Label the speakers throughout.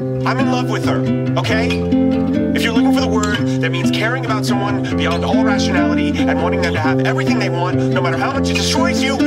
Speaker 1: I'm in love with her, okay? If you're looking for the word that means caring about someone beyond all rationality and wanting them to have everything they want, no matter how much it destroys you,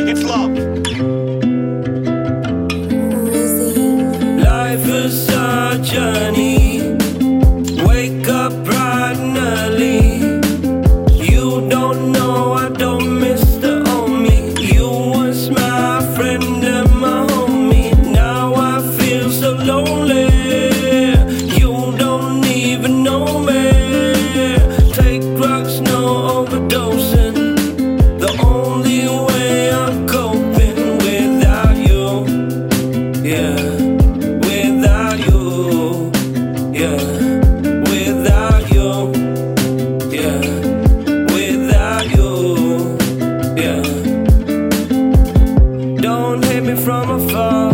Speaker 2: from afar.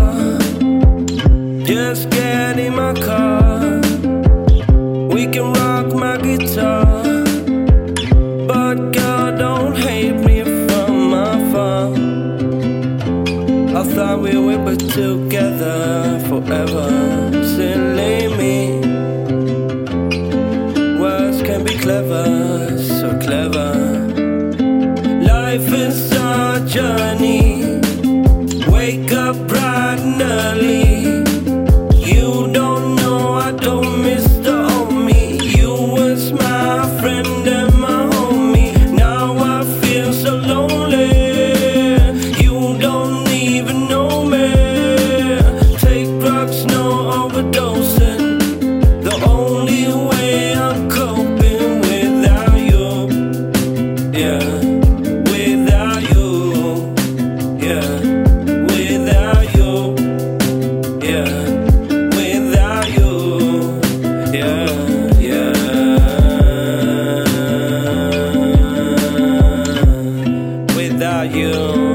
Speaker 2: Just get in my car. thought we were together forever. Silly you.